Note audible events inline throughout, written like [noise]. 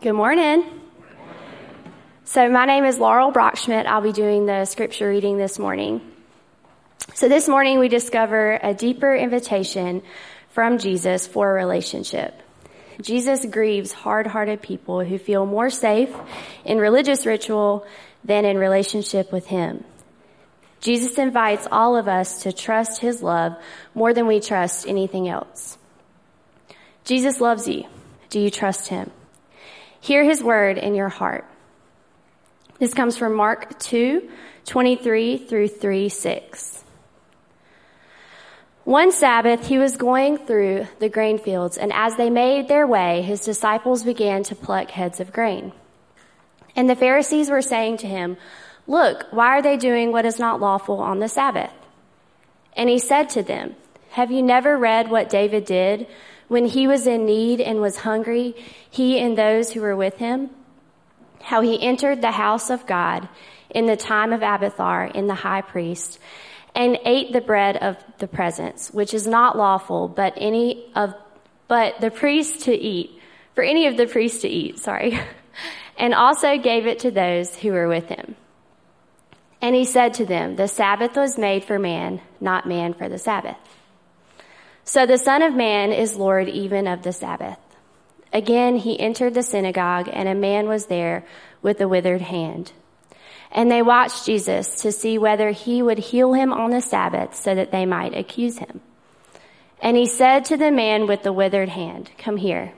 Good morning. So, my name is Laurel Brockschmidt. I'll be doing the scripture reading this morning. So, this morning we discover a deeper invitation from Jesus for a relationship. Jesus grieves hard hearted people who feel more safe in religious ritual than in relationship with Him. Jesus invites all of us to trust His love more than we trust anything else. Jesus loves you. Do you trust Him? Hear his word in your heart. This comes from Mark 2, 23 through 3, 6. One Sabbath, he was going through the grain fields, and as they made their way, his disciples began to pluck heads of grain. And the Pharisees were saying to him, Look, why are they doing what is not lawful on the Sabbath? And he said to them, Have you never read what David did when he was in need and was hungry, he and those who were with him, how he entered the house of God in the time of Abiathar in the high priest and ate the bread of the presence, which is not lawful, but any of, but the priest to eat, for any of the priests to eat, sorry, [laughs] and also gave it to those who were with him. And he said to them, the Sabbath was made for man, not man for the Sabbath. So the Son of Man is Lord even of the Sabbath. Again, he entered the synagogue and a man was there with a withered hand. And they watched Jesus to see whether he would heal him on the Sabbath so that they might accuse him. And he said to the man with the withered hand, come here.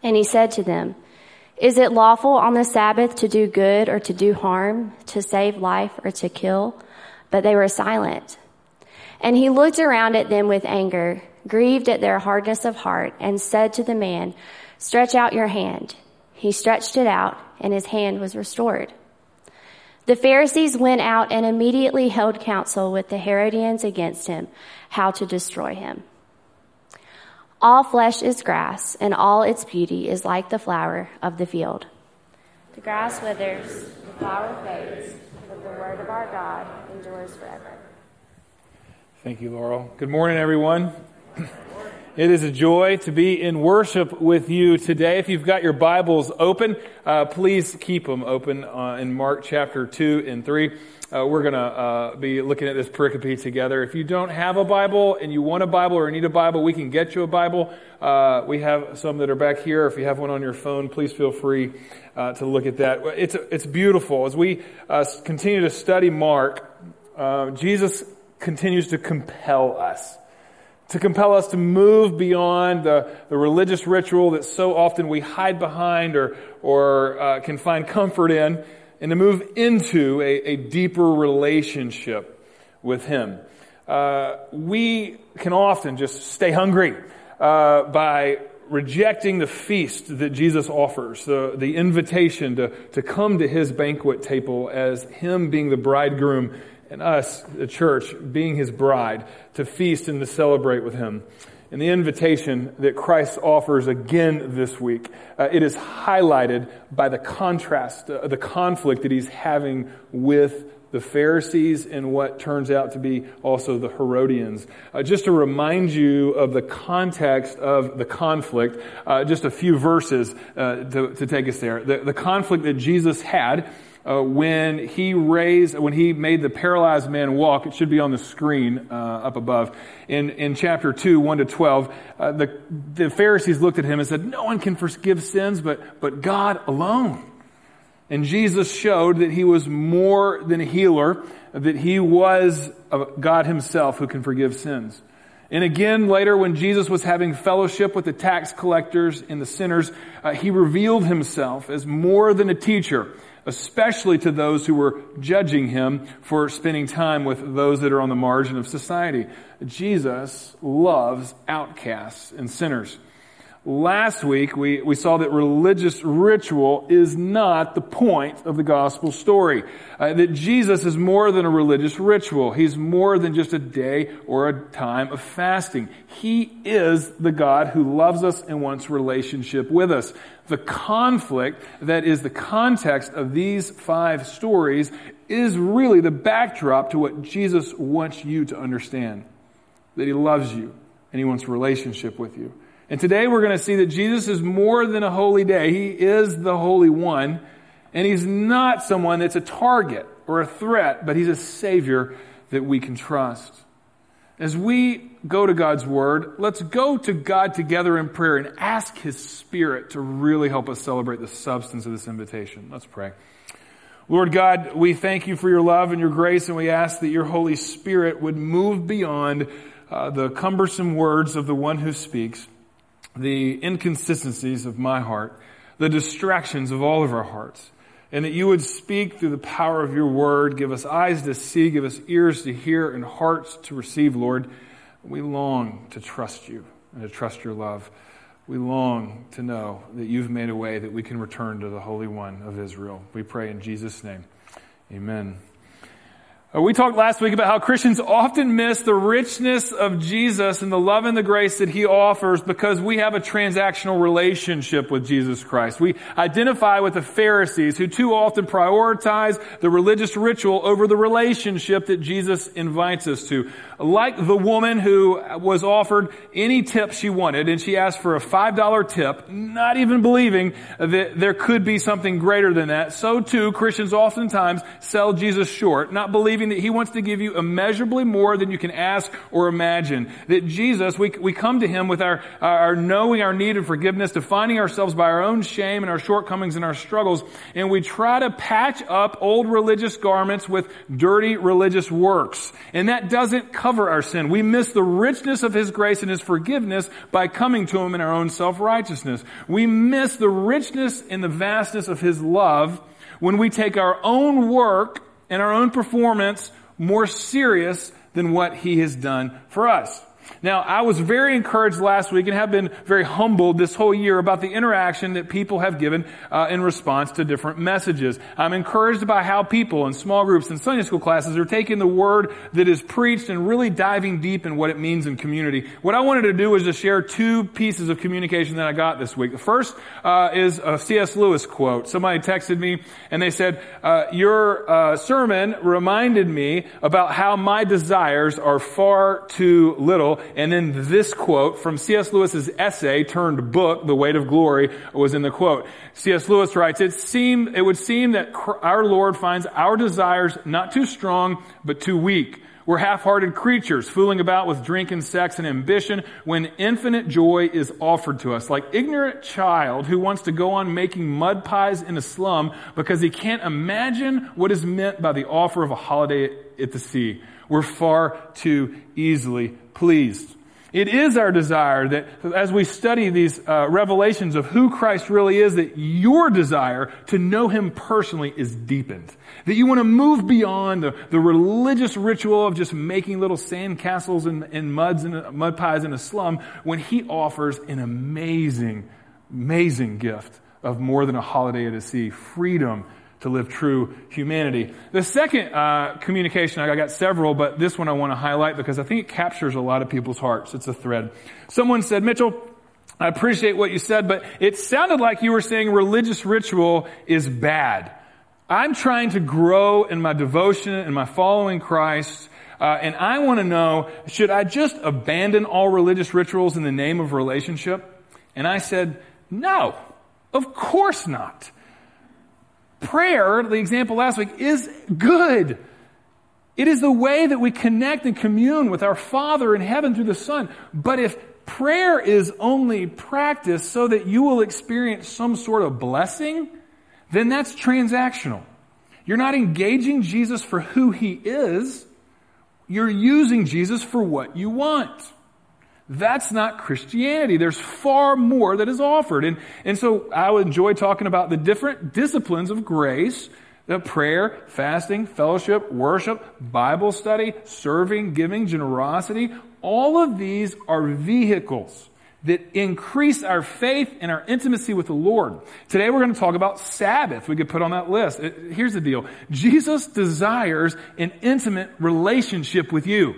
And he said to them, is it lawful on the Sabbath to do good or to do harm, to save life or to kill? But they were silent. And he looked around at them with anger, grieved at their hardness of heart, and said to the man, Stretch out your hand. He stretched it out, and his hand was restored. The Pharisees went out and immediately held counsel with the Herodians against him, how to destroy him. All flesh is grass, and all its beauty is like the flower of the field. The grass withers, the flower fades, but the word of our God endures forever. Thank you, Laurel. Good morning, everyone. It is a joy to be in worship with you today. If you've got your Bibles open, uh, please keep them open uh, in Mark chapter 2 and 3. Uh, we're going to uh, be looking at this pericope together. If you don't have a Bible and you want a Bible or need a Bible, we can get you a Bible. Uh, we have some that are back here. If you have one on your phone, please feel free uh, to look at that. It's, it's beautiful. As we continue to study Mark, Jesus continues to compel us. To compel us to move beyond the, the religious ritual that so often we hide behind or, or uh, can find comfort in, and to move into a, a deeper relationship with Him. Uh, we can often just stay hungry uh, by rejecting the feast that Jesus offers, the, the invitation to, to come to his banquet table as him being the bridegroom and us, the church, being his bride, to feast and to celebrate with him. And the invitation that Christ offers again this week, uh, it is highlighted by the contrast, uh, the conflict that he's having with the Pharisees and what turns out to be also the Herodians. Uh, just to remind you of the context of the conflict, uh, just a few verses uh, to, to, take us there. The, the conflict that Jesus had uh, when he raised, when he made the paralyzed man walk. It should be on the screen uh, up above. In, in chapter 2, 1 to 12, uh, the, the Pharisees looked at him and said, No one can forgive sins but, but God alone. And Jesus showed that he was more than a healer, that he was God himself who can forgive sins. And again, later, when Jesus was having fellowship with the tax collectors and the sinners, uh, he revealed himself as more than a teacher, especially to those who were judging him for spending time with those that are on the margin of society. Jesus loves outcasts and sinners. Last week, we, we saw that religious ritual is not the point of the gospel story. Uh, that Jesus is more than a religious ritual. He's more than just a day or a time of fasting. He is the God who loves us and wants relationship with us. The conflict that is the context of these five stories is really the backdrop to what Jesus wants you to understand. That He loves you and He wants relationship with you. And today we're going to see that Jesus is more than a holy day. He is the Holy One. And He's not someone that's a target or a threat, but He's a Savior that we can trust. As we go to God's Word, let's go to God together in prayer and ask His Spirit to really help us celebrate the substance of this invitation. Let's pray. Lord God, we thank you for your love and your grace, and we ask that your Holy Spirit would move beyond uh, the cumbersome words of the one who speaks, the inconsistencies of my heart, the distractions of all of our hearts, and that you would speak through the power of your word, give us eyes to see, give us ears to hear, and hearts to receive, Lord. We long to trust you and to trust your love. We long to know that you've made a way that we can return to the Holy One of Israel. We pray in Jesus' name. Amen. Uh, we talked last week about how Christians often miss the richness of Jesus and the love and the grace that He offers because we have a transactional relationship with Jesus Christ. We identify with the Pharisees who too often prioritize the religious ritual over the relationship that Jesus invites us to. Like the woman who was offered any tip she wanted and she asked for a $5 tip, not even believing that there could be something greater than that. So too, Christians oftentimes sell Jesus short, not believing believing that He wants to give you immeasurably more than you can ask or imagine. That Jesus, we, we come to Him with our, our knowing our need of forgiveness, defining ourselves by our own shame and our shortcomings and our struggles, and we try to patch up old religious garments with dirty religious works. And that doesn't cover our sin. We miss the richness of His grace and His forgiveness by coming to Him in our own self-righteousness. We miss the richness and the vastness of His love when we take our own work and our own performance more serious than what he has done for us. Now, I was very encouraged last week and have been very humbled this whole year about the interaction that people have given uh, in response to different messages. I'm encouraged by how people in small groups and Sunday school classes are taking the word that is preached and really diving deep in what it means in community. What I wanted to do was to share two pieces of communication that I got this week. The first uh, is a C.S. Lewis quote. Somebody texted me and they said, uh, "Your uh, sermon reminded me about how my desires are far too little." And then this quote from C.S. Lewis's essay turned book, The Weight of Glory, was in the quote. C.S. Lewis writes, it seem, it would seem that our Lord finds our desires not too strong, but too weak. We're half-hearted creatures fooling about with drink and sex and ambition when infinite joy is offered to us. Like ignorant child who wants to go on making mud pies in a slum because he can't imagine what is meant by the offer of a holiday at the sea. We're far too easily pleased. It is our desire that as we study these uh, revelations of who Christ really is, that your desire to know Him personally is deepened. That you want to move beyond the, the religious ritual of just making little sand castles and, and muds and mud pies in a slum when He offers an amazing, amazing gift of more than a holiday at a sea, freedom to live true humanity. The second uh, communication, I got several, but this one I want to highlight because I think it captures a lot of people's hearts. It's a thread. Someone said, Mitchell, I appreciate what you said, but it sounded like you were saying religious ritual is bad. I'm trying to grow in my devotion and my following Christ. Uh, and I want to know, should I just abandon all religious rituals in the name of relationship? And I said, no, of course not prayer, the example last week, is good. It is the way that we connect and commune with our Father in heaven through the Son. But if prayer is only practiced so that you will experience some sort of blessing, then that's transactional. You're not engaging Jesus for who He is. You're using Jesus for what you want. That's not Christianity. There's far more that is offered. And, and so I would enjoy talking about the different disciplines of grace, the prayer, fasting, fellowship, worship, Bible study, serving, giving, generosity. All of these are vehicles that increase our faith and our intimacy with the Lord. Today we're going to talk about Sabbath. We could put on that list. Uh, here's the deal. Jesus desires an intimate relationship with you.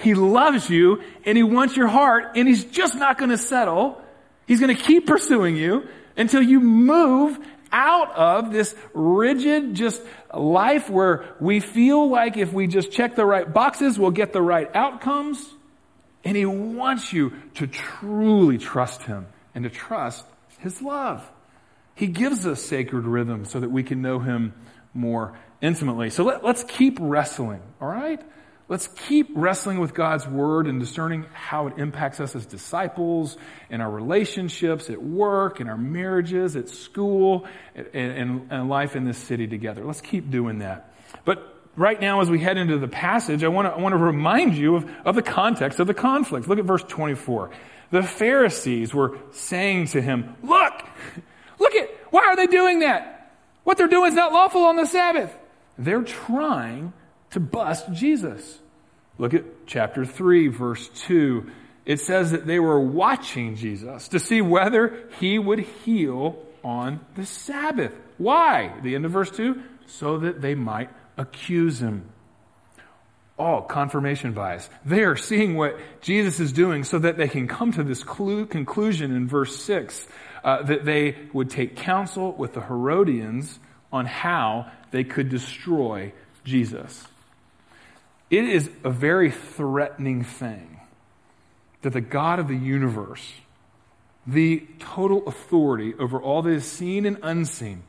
He loves you and he wants your heart and he's just not going to settle. He's going to keep pursuing you until you move out of this rigid just life where we feel like if we just check the right boxes, we'll get the right outcomes. And he wants you to truly trust him and to trust his love. He gives us sacred rhythm so that we can know him more intimately. So let, us keep wrestling, all right? Let's keep wrestling with God's word and discerning how it impacts us as disciples in our relationships, at work, in our marriages, at school, and, and, life in this city together. Let's keep doing that. But right now, as we head into the passage, I want to, I remind you of, of the context of the conflict. Look at verse 24. The Pharisees were saying to him, Look, look at, why are they doing that? What they're doing is not lawful on the Sabbath. They're trying to bust Jesus. Look at chapter 3, verse 2. It says that they were watching Jesus to see whether he would heal on the Sabbath. Why? The end of verse 2 so that they might accuse him. All confirmation bias. They are seeing what Jesus is doing so that they can come to this conclusion in verse 6 uh, that they would take counsel with the Herodians on how they could destroy Jesus. It is a very threatening thing that the God of the universe, the total authority over all that is seen and unseen,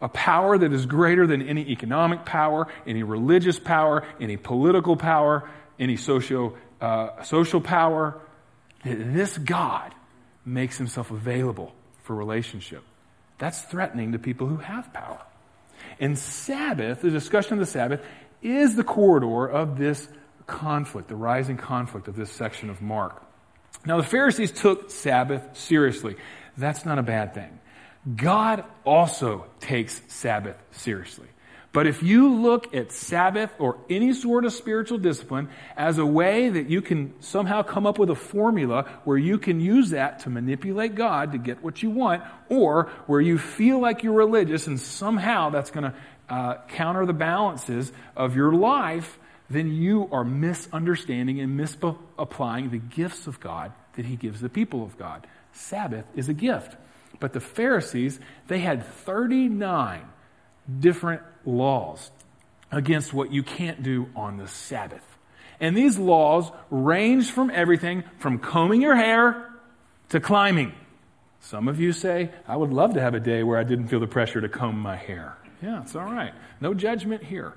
a power that is greater than any economic power, any religious power, any political power, any socio, uh, social power, that this God makes himself available for relationship. That's threatening to people who have power. And Sabbath, the discussion of the Sabbath, is the corridor of this conflict, the rising conflict of this section of Mark. Now, the Pharisees took Sabbath seriously. That's not a bad thing. God also takes Sabbath seriously. But if you look at Sabbath or any sort of spiritual discipline as a way that you can somehow come up with a formula where you can use that to manipulate God to get what you want, or where you feel like you're religious and somehow that's going to uh, counter the balances of your life, then you are misunderstanding and misapplying the gifts of God that He gives the people of God. Sabbath is a gift. But the Pharisees, they had 39 different laws against what you can't do on the Sabbath. And these laws range from everything from combing your hair to climbing. Some of you say, I would love to have a day where I didn't feel the pressure to comb my hair. Yeah, it's all right. No judgment here.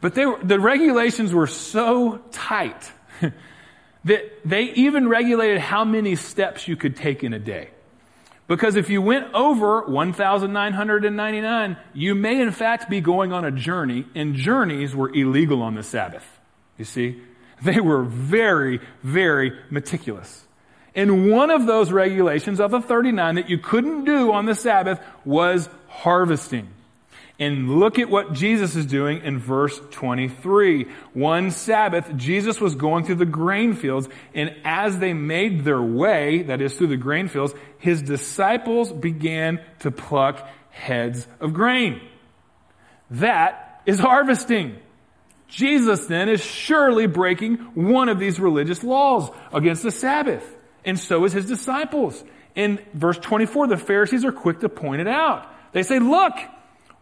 But they were, the regulations were so tight [laughs] that they even regulated how many steps you could take in a day. Because if you went over 1,999, you may in fact be going on a journey, and journeys were illegal on the Sabbath. You see? They were very, very meticulous. And one of those regulations of the 39 that you couldn't do on the Sabbath was harvesting. And look at what Jesus is doing in verse 23. One Sabbath, Jesus was going through the grain fields, and as they made their way, that is through the grain fields, his disciples began to pluck heads of grain. That is harvesting. Jesus then is surely breaking one of these religious laws against the Sabbath. And so is his disciples. In verse 24, the Pharisees are quick to point it out. They say, look,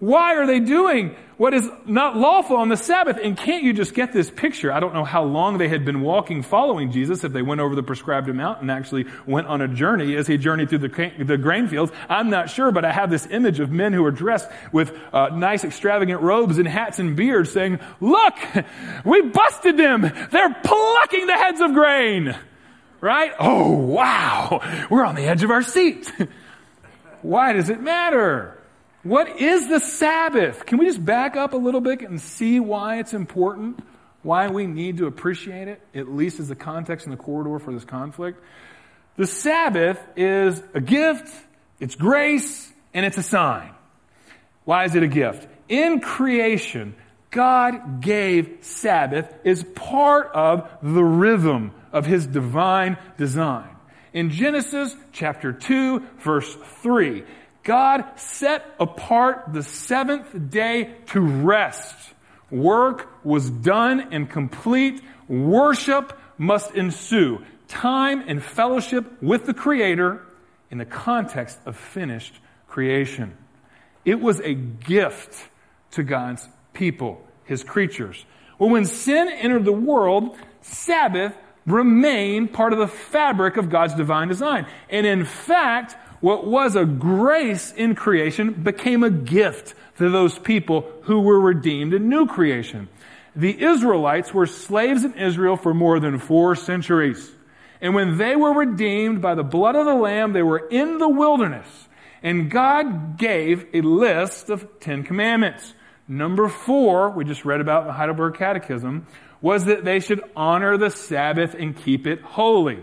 why are they doing what is not lawful on the Sabbath? And can't you just get this picture? I don't know how long they had been walking following Jesus, if they went over the prescribed amount and actually went on a journey as he journeyed through the, the grain fields. I'm not sure, but I have this image of men who are dressed with uh, nice extravagant robes and hats and beards saying, look, we busted them. They're plucking the heads of grain. Right? Oh, wow. We're on the edge of our seat. [laughs] Why does it matter? What is the Sabbath? Can we just back up a little bit and see why it's important? Why we need to appreciate it, at least as the context and the corridor for this conflict? The Sabbath is a gift, it's grace, and it's a sign. Why is it a gift? In creation, God gave Sabbath as part of the rhythm of His divine design. In Genesis chapter 2, verse 3, God set apart the seventh day to rest. Work was done and complete. Worship must ensue. Time and fellowship with the Creator in the context of finished creation. It was a gift to God's people, His creatures. Well, when sin entered the world, Sabbath remained part of the fabric of God's divine design. And in fact, what was a grace in creation became a gift to those people who were redeemed in new creation. The Israelites were slaves in Israel for more than four centuries. And when they were redeemed by the blood of the Lamb, they were in the wilderness. And God gave a list of Ten Commandments. Number four, we just read about in the Heidelberg Catechism, was that they should honor the Sabbath and keep it holy.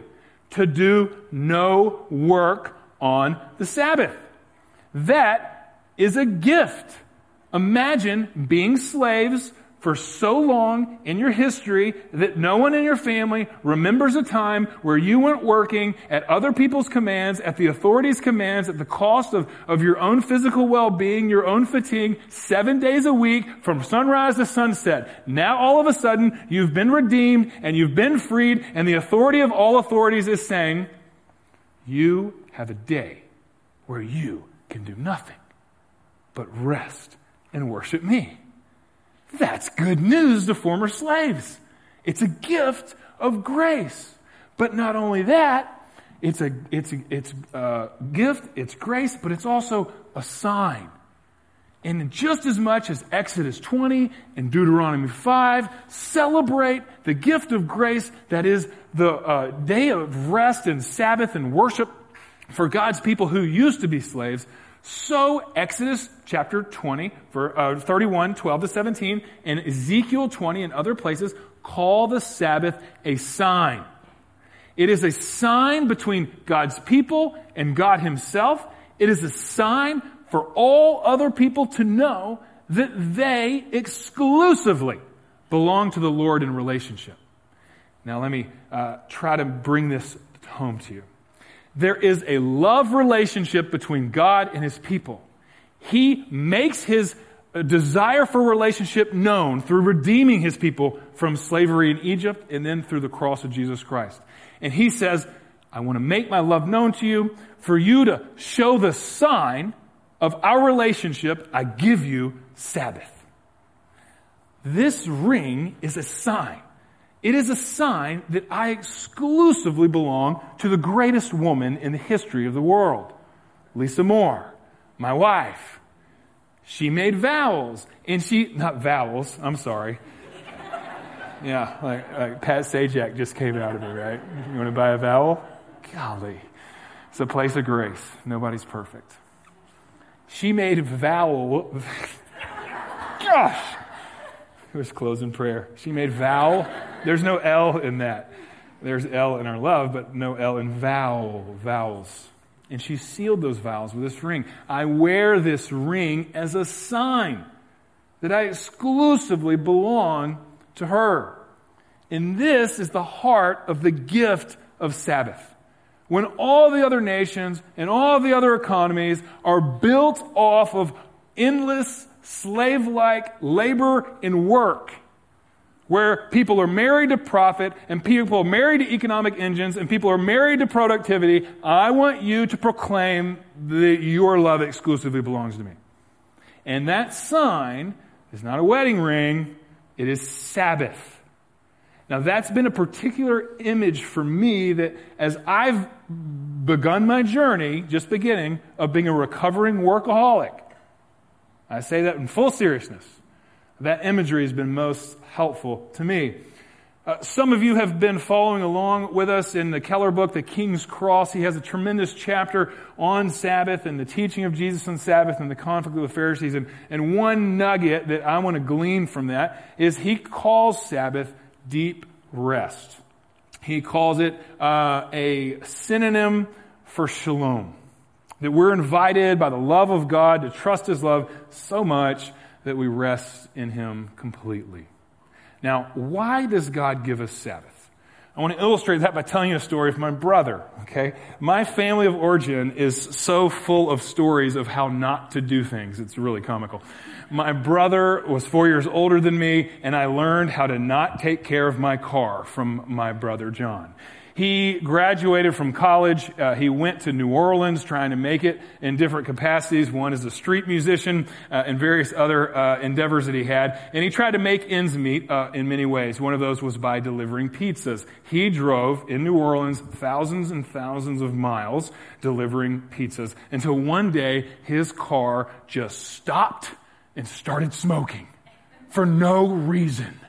To do no work on the Sabbath. That is a gift. Imagine being slaves for so long in your history that no one in your family remembers a time where you weren't working at other people's commands, at the authorities' commands, at the cost of, of your own physical well-being, your own fatigue, seven days a week from sunrise to sunset. Now all of a sudden you've been redeemed and you've been freed and the authority of all authorities is saying, you have a day where you can do nothing but rest and worship me. That's good news to former slaves. It's a gift of grace. But not only that, it's a, it's a, it's a gift, it's grace, but it's also a sign. And just as much as Exodus 20 and Deuteronomy 5 celebrate the gift of grace that is the uh, day of rest and Sabbath and worship for God's people who used to be slaves, so Exodus chapter 20, for, uh, 31, 12 to 17, and Ezekiel 20 and other places call the Sabbath a sign. It is a sign between God's people and God himself. It is a sign for all other people to know that they exclusively belong to the Lord in relationship. Now let me uh, try to bring this home to you. There is a love relationship between God and his people. He makes his uh, desire for relationship known through redeeming his people from slavery in Egypt and then through the cross of Jesus Christ. And he says, I want to make my love known to you. For you to show the sign of our relationship, I give you Sabbath. This ring is a sign. It is a sign that I exclusively belong to the greatest woman in the history of the world, Lisa Moore, my wife. She made vowels, and she, not vowels, I'm sorry. Yeah, like, like Pat Sajak just came out of me, right? You want to buy a vowel? Golly. It's a place of grace. Nobody's perfect. She made vowel. [laughs] Gosh! It was closing prayer. She made vow. There's no L in that. There's L in our love, but no L in vow, vowels. And she sealed those vows with this ring. I wear this ring as a sign that I exclusively belong to her. And this is the heart of the gift of Sabbath. When all the other nations and all the other economies are built off of endless slave like labor and work where people are married to profit and people are married to economic engines and people are married to productivity, I want you to proclaim that your love exclusively belongs to me. And that sign is not a wedding ring, it is Sabbath. Now that's been a particular image for me that as I've begun my journey, just beginning, of being a recovering workaholic, I say that in full seriousness. That imagery has been most helpful to me. Uh, some of you have been following along with us in the Keller book, The King's Cross. He has a tremendous chapter on Sabbath and the teaching of Jesus on Sabbath and the conflict with the Pharisees. And, and one nugget that I want to glean from that is he calls Sabbath deep rest. He calls it uh, a synonym for shalom. That we're invited by the love of God to trust His love so much that we rest in Him completely. Now, why does God give us Sabbath? I want to illustrate that by telling you a story of my brother, okay? My family of origin is so full of stories of how not to do things. It's really comical. My brother was four years older than me, and I learned how to not take care of my car from my brother John. He graduated from college. Uh, he went to New Orleans trying to make it in different capacities. One as a street musician uh, and various other uh, endeavors that he had. And he tried to make ends meet uh, in many ways. One of those was by delivering pizzas. He drove in New Orleans thousands and thousands of miles delivering pizzas until one day his car just stopped and started smoking for no reason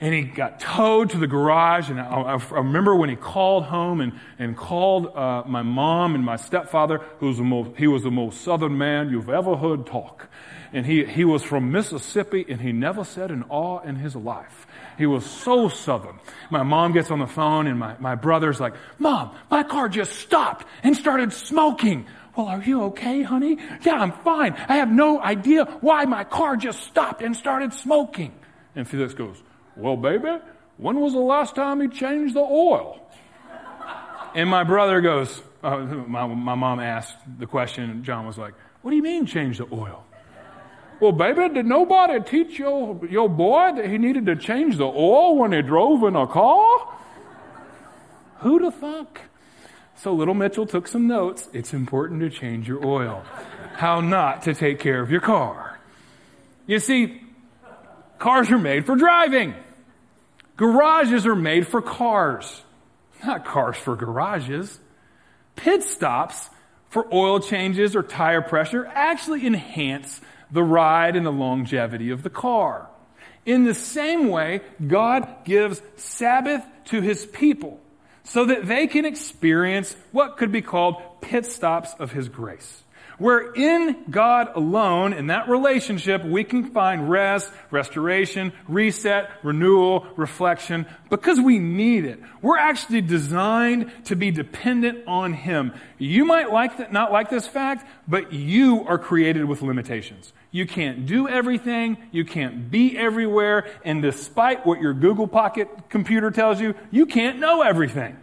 and he got towed to the garage. And I, I remember when he called home and, and called uh, my mom and my stepfather, who was the most, he was the most southern man you've ever heard talk. And he, he was from Mississippi and he never said an awe in his life. He was so southern. My mom gets on the phone and my, my brother's like, Mom, my car just stopped and started smoking. Well, are you okay, honey? Yeah, I'm fine. I have no idea why my car just stopped and started smoking. And Felix goes, well, baby, when was the last time you changed the oil? And my brother goes, uh, my, my mom asked the question, and John was like, What do you mean change the oil? Well, baby, did nobody teach your, your boy that he needed to change the oil when he drove in a car? Who'd have thunk? So little Mitchell took some notes. It's important to change your oil. How not to take care of your car. You see, cars are made for driving. Garages are made for cars, not cars for garages. Pit stops for oil changes or tire pressure actually enhance the ride and the longevity of the car. In the same way, God gives Sabbath to his people so that they can experience what could be called pit stops of his grace. Where in God alone, in that relationship, we can find rest, restoration, reset, renewal, reflection, because we need it. We're actually designed to be dependent on Him. You might like that, not like this fact, but you are created with limitations. You can't do everything. You can't be everywhere. And despite what your Google Pocket computer tells you, you can't know everything.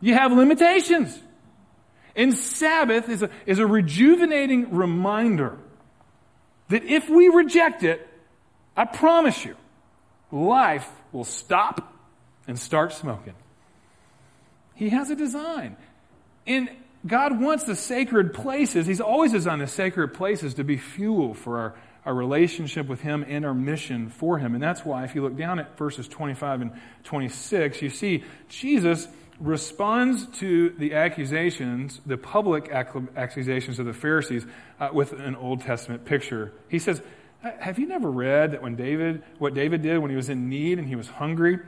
You have limitations. And Sabbath is a, is a rejuvenating reminder that if we reject it, I promise you, life will stop and start smoking. He has a design. And God wants the sacred places, He's always designed the sacred places to be fuel for our, our relationship with Him and our mission for Him. And that's why, if you look down at verses 25 and 26, you see Jesus responds to the accusations, the public accusations of the Pharisees, uh, with an Old Testament picture. He says, Have you never read that when David, what David did when he was in need and he was hungry,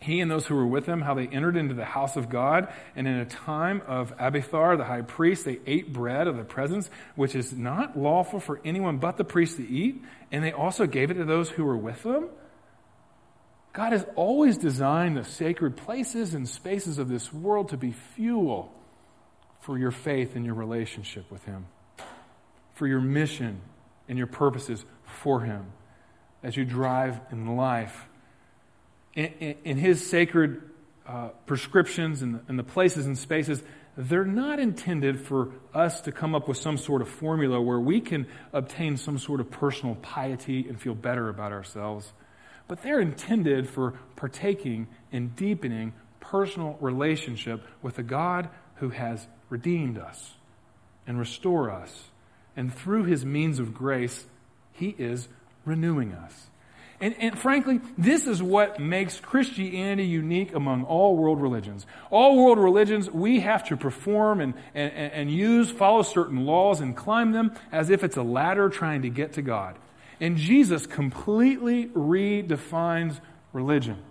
he and those who were with him, how they entered into the house of God, and in a time of Abiathar, the high priest, they ate bread of the presence, which is not lawful for anyone but the priest to eat, and they also gave it to those who were with them? God has always designed the sacred places and spaces of this world to be fuel for your faith and your relationship with Him, for your mission and your purposes for Him as you drive in life. In, in, in His sacred uh, prescriptions and and the places and spaces, they're not intended for us to come up with some sort of formula where we can obtain some sort of personal piety and feel better about ourselves but they're intended for partaking in deepening personal relationship with a God who has redeemed us and restore us. And through his means of grace, he is renewing us. And, and, frankly, this is what makes Christianity unique among all world religions. All world religions, we have to perform and, and, and use, follow certain laws and climb them as if it's a ladder trying to get to God. And Jesus completely redefines religion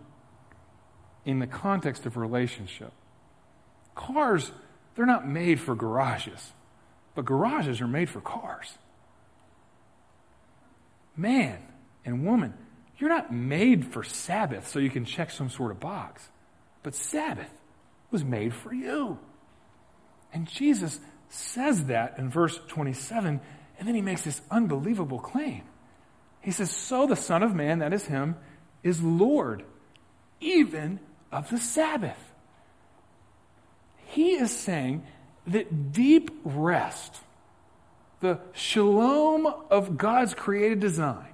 in the context of relationship. Cars, they're not made for garages, but garages are made for cars. Man and woman, you're not made for Sabbath so you can check some sort of box, but Sabbath was made for you. And Jesus says that in verse 27, and then he makes this unbelievable claim. He says, So the Son of Man, that is Him, is Lord, even of the Sabbath. He is saying that deep rest, the shalom of God's created design,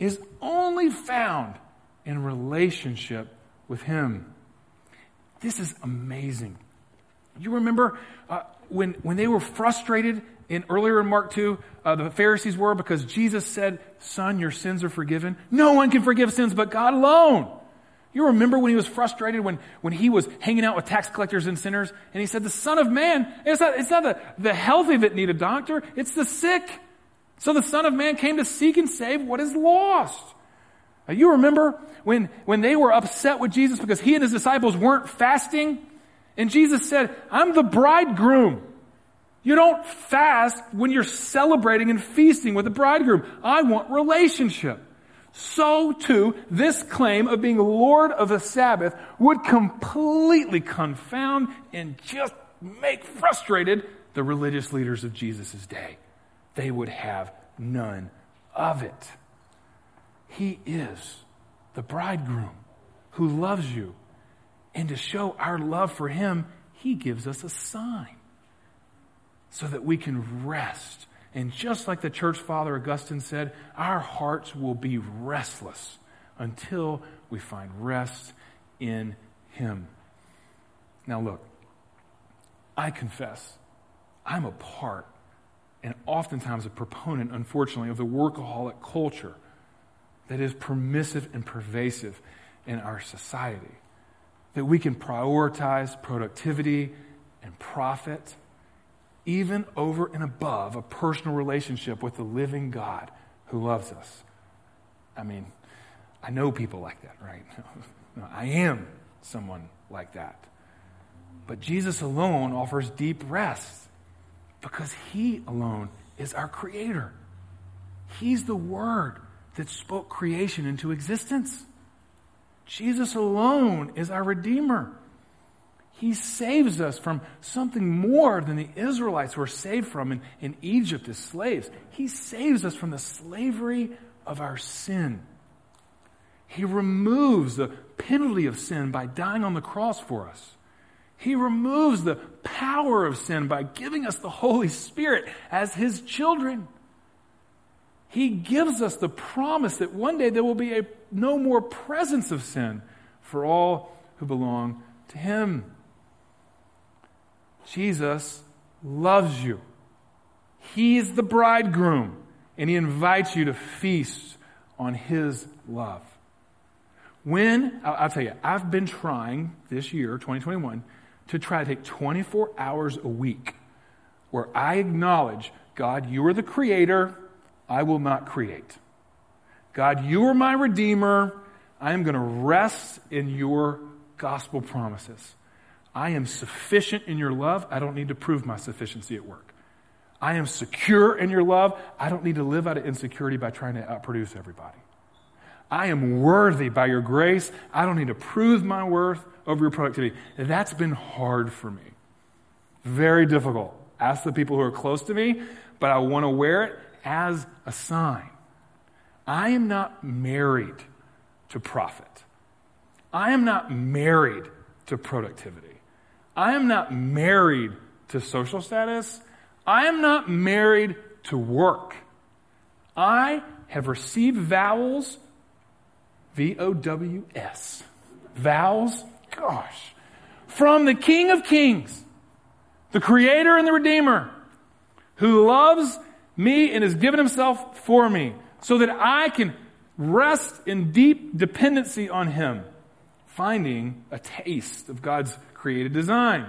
is only found in relationship with Him. This is amazing. You remember uh, when, when they were frustrated in earlier in Mark 2, uh, the Pharisees were because Jesus said, Son, your sins are forgiven. No one can forgive sins but God alone. You remember when he was frustrated when, when he was hanging out with tax collectors and sinners and he said, The Son of Man, it's not, it's not the, the healthy that need a doctor, it's the sick. So the Son of Man came to seek and save what is lost. Now, you remember when, when they were upset with Jesus because he and his disciples weren't fasting? And Jesus said, I'm the bridegroom. You don't fast when you're celebrating and feasting with the bridegroom. I want relationship. So too, this claim of being Lord of the Sabbath would completely confound and just make frustrated the religious leaders of Jesus' day. They would have none of it. He is the bridegroom who loves you. And to show our love for him, he gives us a sign so that we can rest. And just like the church father Augustine said, our hearts will be restless until we find rest in Him. Now, look, I confess, I'm a part and oftentimes a proponent, unfortunately, of the workaholic culture that is permissive and pervasive in our society. That we can prioritize productivity and profit even over and above a personal relationship with the living God who loves us. I mean, I know people like that, right? [laughs] No, I am someone like that. But Jesus alone offers deep rest because he alone is our creator. He's the word that spoke creation into existence. Jesus alone is our redeemer. He saves us from something more than the Israelites were saved from in, in Egypt as slaves. He saves us from the slavery of our sin. He removes the penalty of sin by dying on the cross for us. He removes the power of sin by giving us the Holy Spirit as His children. He gives us the promise that one day there will be a no more presence of sin for all who belong to Him. Jesus loves you. He's the bridegroom, and he invites you to feast on his love. When, I'll, tell you, I've been trying this year, 2021, to try to take 24 hours a week where I acknowledge, God, you are the creator, I will not create. God, you are my redeemer, I am going to rest in your gospel promises. I am sufficient in your love. I don't need to prove my sufficiency at work. I am secure in your love. I don't need to live out of insecurity by trying to outproduce everybody. I am worthy by your grace. I don't need to prove my worth over your productivity. That's been hard for me. Very difficult. Ask the people who are close to me, but I want to wear it as a sign. I am not married to profit. I am not married to productivity. I am not married to social status. I am not married to work. I have received vowels, V O W S, vows, gosh, from the King of Kings, the Creator and the Redeemer, who loves me and has given Himself for me so that I can rest in deep dependency on Him, finding a taste of God's created design.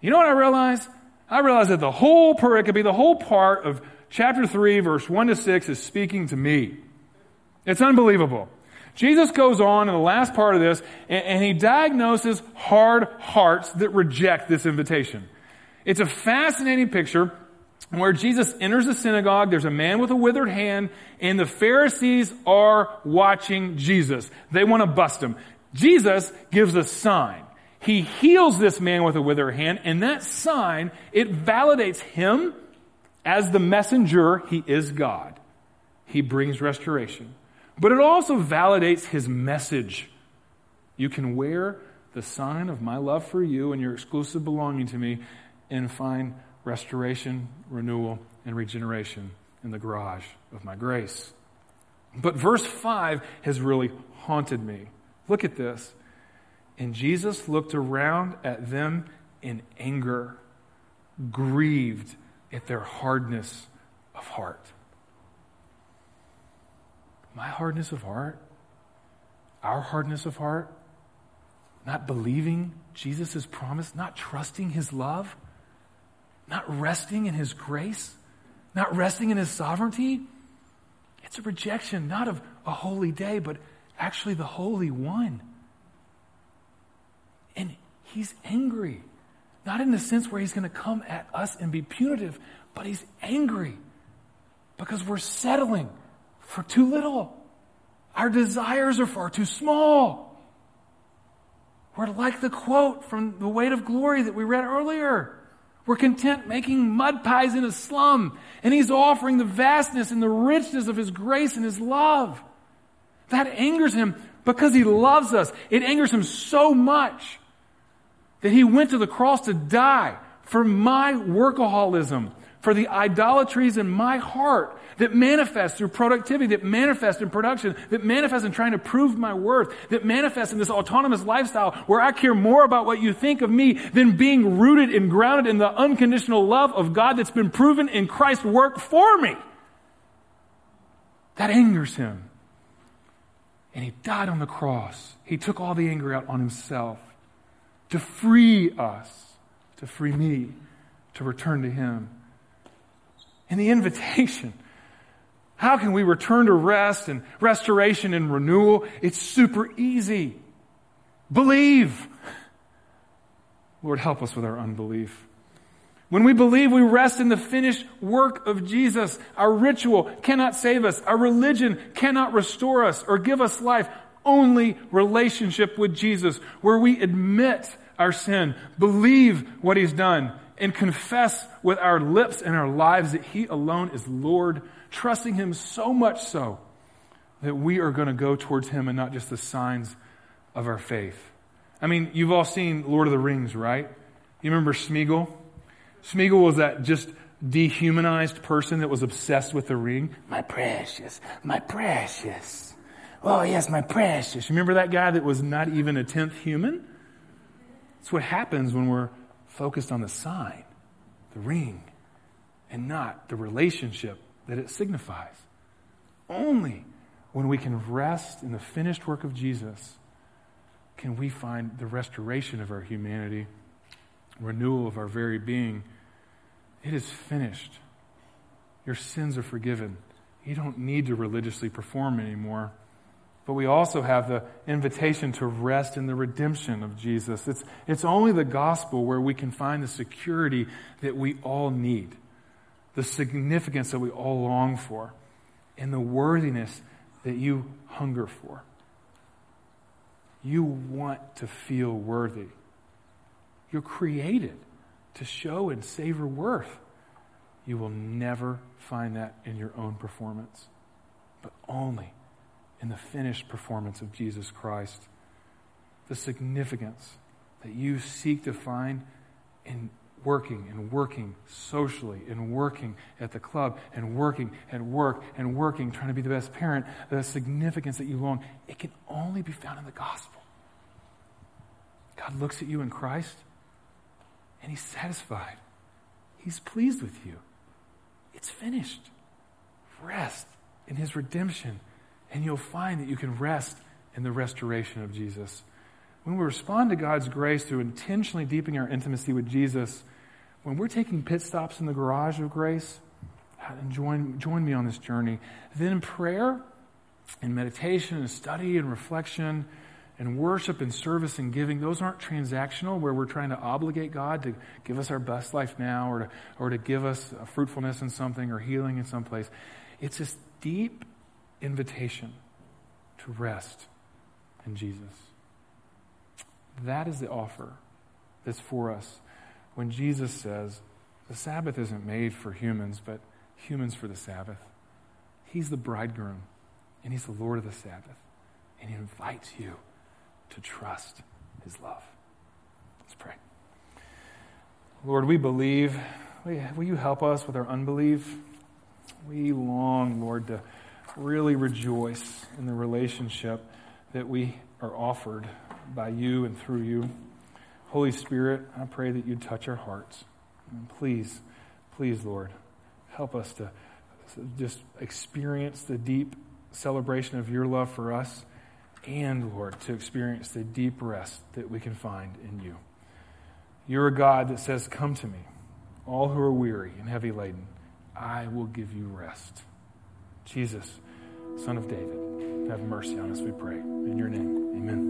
You know what I realize? I realize that the whole pericope, the whole part of chapter 3, verse 1 to 6 is speaking to me. It's unbelievable. Jesus goes on in the last part of this and, and he diagnoses hard hearts that reject this invitation. It's a fascinating picture where Jesus enters the synagogue. There's a man with a withered hand and the Pharisees are watching Jesus. They want to bust him. Jesus gives a sign. He heals this man with a withered hand, and that sign, it validates him as the messenger. He is God. He brings restoration. But it also validates his message. You can wear the sign of my love for you and your exclusive belonging to me and find restoration, renewal, and regeneration in the garage of my grace. But verse 5 has really haunted me. Look at this. And Jesus looked around at them in anger, grieved at their hardness of heart. My hardness of heart, our hardness of heart, not believing Jesus' promise, not trusting his love, not resting in his grace, not resting in his sovereignty. It's a rejection not of a holy day, but actually the Holy One. And he's angry. Not in the sense where he's going to come at us and be punitive, but he's angry because we're settling for too little. Our desires are far too small. We're like the quote from The Weight of Glory that we read earlier. We're content making mud pies in a slum, and He's offering the vastness and the richness of His grace and His love. That angers Him because He loves us. It angers Him so much that He went to the cross to die for my workaholism, for the idolatries in my heart that manifest through productivity, that manifest in production, that manifest in trying to prove my worth, that manifest in this autonomous lifestyle where I care more about what you think of me than being rooted and grounded in the unconditional love of God that's been proven in Christ's work for me. That angers him. And he died on the cross. He took all the anger out on himself to free us, to free me, to return to him. And the invitation how can we return to rest and restoration and renewal? It's super easy. Believe. Lord, help us with our unbelief. When we believe, we rest in the finished work of Jesus. Our ritual cannot save us. Our religion cannot restore us or give us life. Only relationship with Jesus, where we admit our sin, believe what He's done, and confess with our lips and our lives that He alone is Lord trusting Him so much so that we are going to go towards Him and not just the signs of our faith. I mean, you've all seen Lord of the Rings, right? You remember Smeagol? Smeagol was that just dehumanized person that was obsessed with the ring. My precious, my precious. Oh, yes, my precious. You remember that guy that was not even a tenth human? That's what happens when we're focused on the sign, the ring, and not the relationship that it signifies. Only when we can rest in the finished work of Jesus can we find the restoration of our humanity, renewal of our very being. It is finished. Your sins are forgiven. You don't need to religiously perform anymore. But we also have the invitation to rest in the redemption of Jesus. It's, it's only the gospel where we can find the security that we all need the significance that we all long for, and the worthiness that you hunger for. You want to feel worthy. You're created to show and savor worth. You will never find that in your own performance, but only in the finished performance of Jesus Christ. The significance that you seek to find in working and working socially and working at the club and working at work and working, trying to be the best parent, the significance that you long, it can only be found in the gospel. God looks at you in Christ and he's satisfied. He's pleased with you. It's finished. Rest in his redemption, and you'll find that you can rest in the restoration of Jesus. When we respond to God's grace through intentionally deepening our intimacy with Jesus, when we're taking pit stops in the garage of grace, uh, and join, join me on this journey. Then in prayer and meditation and study and reflection and worship and service and giving, those aren't transactional where we're trying to obligate God to give us our best life now or to, or to give us fruitfulness in something or healing in some place. It's this deep invitation to rest in Jesus. That is the offer that's for us when Jesus says, the Sabbath isn't made for humans, but humans for the Sabbath. He's the bridegroom, and He's the Lord of the Sabbath. And He invites you to trust His love. Let's pray. Lord, we believe. Will you help us with our unbelief? We long, Lord, to really rejoice in the relationship that we are offered by you and through you. Holy Spirit, I pray that you'd touch our hearts. And please, please, Lord, help us to just experience the deep celebration of your love for us and, Lord, to experience the deep rest that we can find in you. You're a God that says, Come to me, all who are weary and heavy laden. I will give you rest. Jesus, Son of David, have mercy on us, we pray. In your name, amen.